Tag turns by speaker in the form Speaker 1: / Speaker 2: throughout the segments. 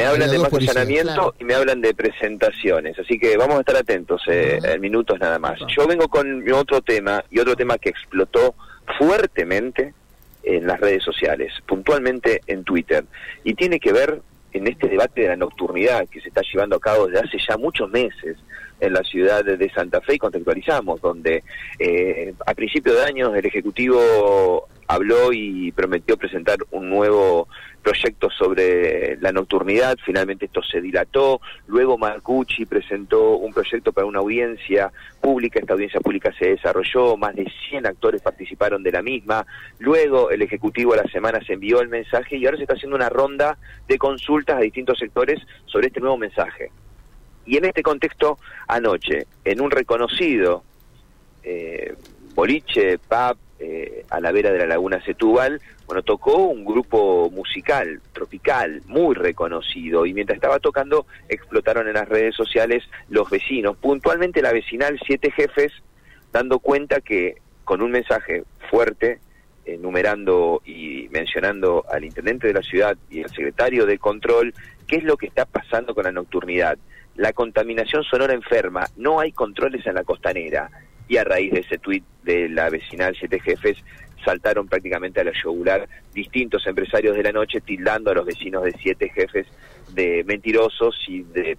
Speaker 1: Me hablan de más
Speaker 2: policías.
Speaker 1: allanamiento
Speaker 3: Claro.
Speaker 1: y me hablan de presentaciones. Así que vamos a estar atentos eh, en minutos nada más. Yo vengo con mi otro tema y otro tema que explotó fuertemente en las redes sociales, puntualmente en Twitter. Y tiene que ver en este debate de la nocturnidad que se está llevando a cabo desde hace ya muchos meses en la ciudad de Santa Fe y contextualizamos, donde eh, a principio de año el Ejecutivo habló y prometió presentar un nuevo proyecto sobre la nocturnidad, finalmente esto se dilató, luego Marcucci presentó un proyecto para una audiencia pública, esta audiencia pública se desarrolló, más de 100 actores participaron de la misma, luego el Ejecutivo a la semana se envió el mensaje y ahora se está haciendo una ronda de consultas a distintos sectores sobre este nuevo mensaje. Y en este contexto, anoche, en un reconocido eh, boliche, pub, a la vera de la laguna Setúbal, bueno, tocó un grupo musical, tropical, muy reconocido, y mientras estaba tocando, explotaron en las redes sociales los vecinos, puntualmente la vecinal Siete Jefes, dando cuenta que con un mensaje fuerte, enumerando y mencionando al intendente de la ciudad y al secretario de control, qué es lo que está pasando con la nocturnidad. La contaminación sonora enferma, no hay controles en la costanera. Y a raíz de ese tuit de la vecinal Siete Jefes, saltaron prácticamente a la yugular distintos empresarios de la noche, tildando a los vecinos de Siete Jefes de mentirosos y de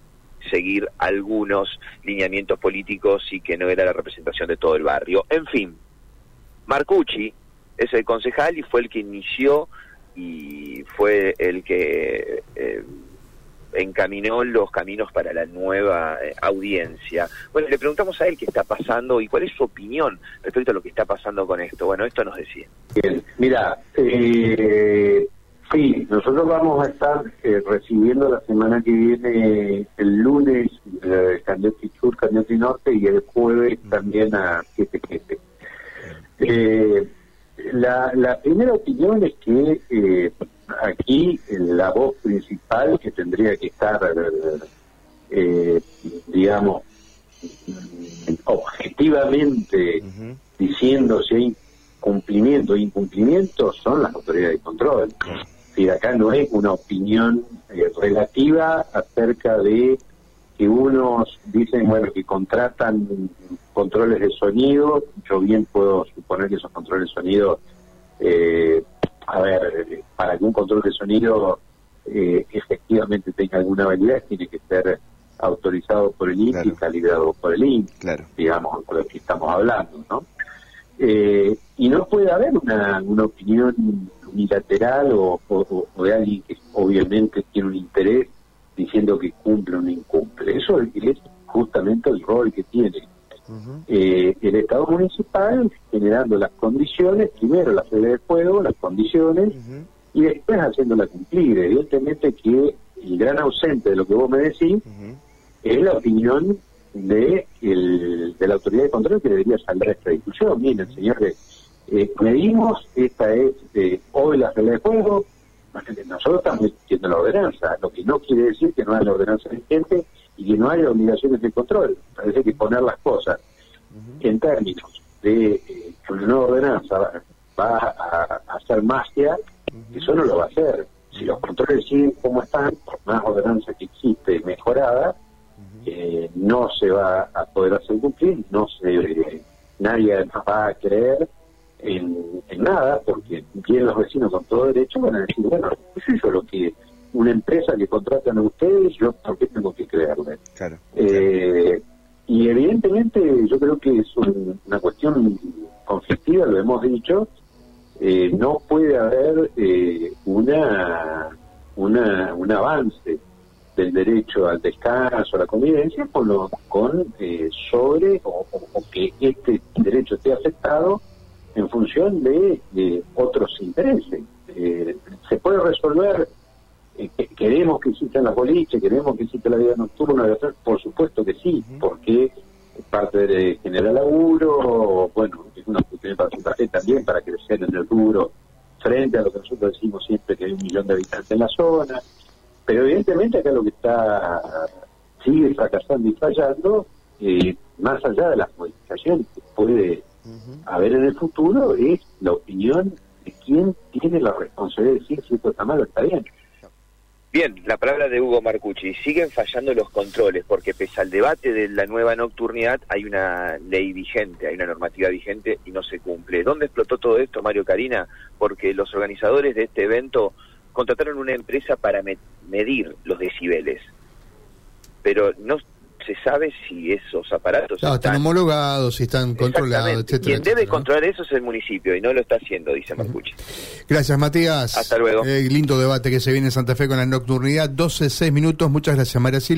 Speaker 1: seguir algunos lineamientos políticos y que no era la representación de todo el barrio. En fin, Marcucci es el concejal y fue el que inició y fue el que encaminó los caminos para la nueva eh, audiencia. Bueno, le preguntamos a él qué está pasando y cuál es su opinión respecto a lo que está pasando con esto. Bueno, esto nos decía.
Speaker 4: Bien, mira, eh, sí, nosotros vamos a estar eh, recibiendo la semana que viene, el lunes, eh, Candioti Sur, Candioti Norte y el jueves también a 7 Jefe. Eh, la, la primera opinión es que eh, aquí la voz principal que tendría que estar, eh, digamos, mm, objetivamente diciendo si hay cumplimiento o incumplimiento son las autoridades de control. Decir, acá no es una opinión eh, relativa acerca de que unos dicen, bueno, que contratan controles de sonido, yo bien puedo suponer que esos controles de sonido, eh, a ver, para que un control de sonido eh, efectivamente tenga alguna validez, tiene que ser autorizado por el INPI y calibrado por el
Speaker 5: Claro.
Speaker 4: digamos, con lo que estamos hablando, ¿no? Eh, y no puede haber una, una opinión unilateral o, o- o de alguien que obviamente tiene un interés diciendo que cumple o no incumple. Eso es justamente el rol que tiene eh, el Estado municipal generando las condiciones, primero la sede de fuego, las condiciones, y después haciéndola cumplir. Evidentemente que el gran ausente de lo que vos me decís es la opinión de, el- de la autoridad de control que debería saldar esta discusión. Miren, señores, eh, medimos, esta es eh, hoy la regla de juego, nosotros estamos discutiendo la ordenanza, lo que no quiere decir que no haya ordenanza vigente y que no haya obligaciones de control. Parece que poner las cosas en términos de eh, que una nueva ordenanza va, a, a hacer magia, eso no lo va a hacer. Si los controles siguen como están, por más ordenanza que existe mejorada, eh, no se va a poder hacer cumplir, no se, nadie además va a creer en, en nada, porque bien los vecinos con todo derecho van a decir, bueno, qué sé yo lo que una empresa que contratan a ustedes, yo por qué tengo que creerle.
Speaker 5: Claro.
Speaker 4: Eh, y evidentemente yo creo que es un- una cuestión conflictiva, lo hemos dicho, eh, no puede haber eh, una, una un avance del derecho al descanso, a la convivencia, con, lo, con eh, sobre o, que este derecho esté afectado en función de, de otros intereses. Eh, se puede resolver eh, que- queremos que existan las boliches, queremos que exista la vida nocturna, por supuesto que sí, porque es parte de generar laburo, bueno, es una cuestión para Santa Fe también para crecer en el rubro frente a lo que nosotros decimos siempre que hay un millón de habitantes en la zona, pero evidentemente acá lo que está sigue fracasando y fallando, eh, más allá de las modificaciones que puede haber en el futuro, es la opinión de quién tiene la responsabilidad de decir si esto está mal o está bien.
Speaker 1: Bien, la palabra de Hugo Marcucci. Siguen fallando los controles porque pese al debate de la nueva nocturnidad hay una ley vigente, hay una normativa vigente y no se cumple. ¿Dónde explotó todo esto, Mario Karina? Porque los organizadores de este evento contrataron una empresa para medir los decibeles, pero no se sabe si esos aparatos
Speaker 2: están, homologados, si están controlados, etcétera.
Speaker 1: Quien debe controlar eso es el municipio y no lo está haciendo, dice Marcucci.
Speaker 2: Gracias, Matías.
Speaker 1: Hasta luego.
Speaker 2: Eh, lindo debate que se viene en Santa Fe con la nocturnidad. 12, 6 minutos. Muchas gracias, María Silvia.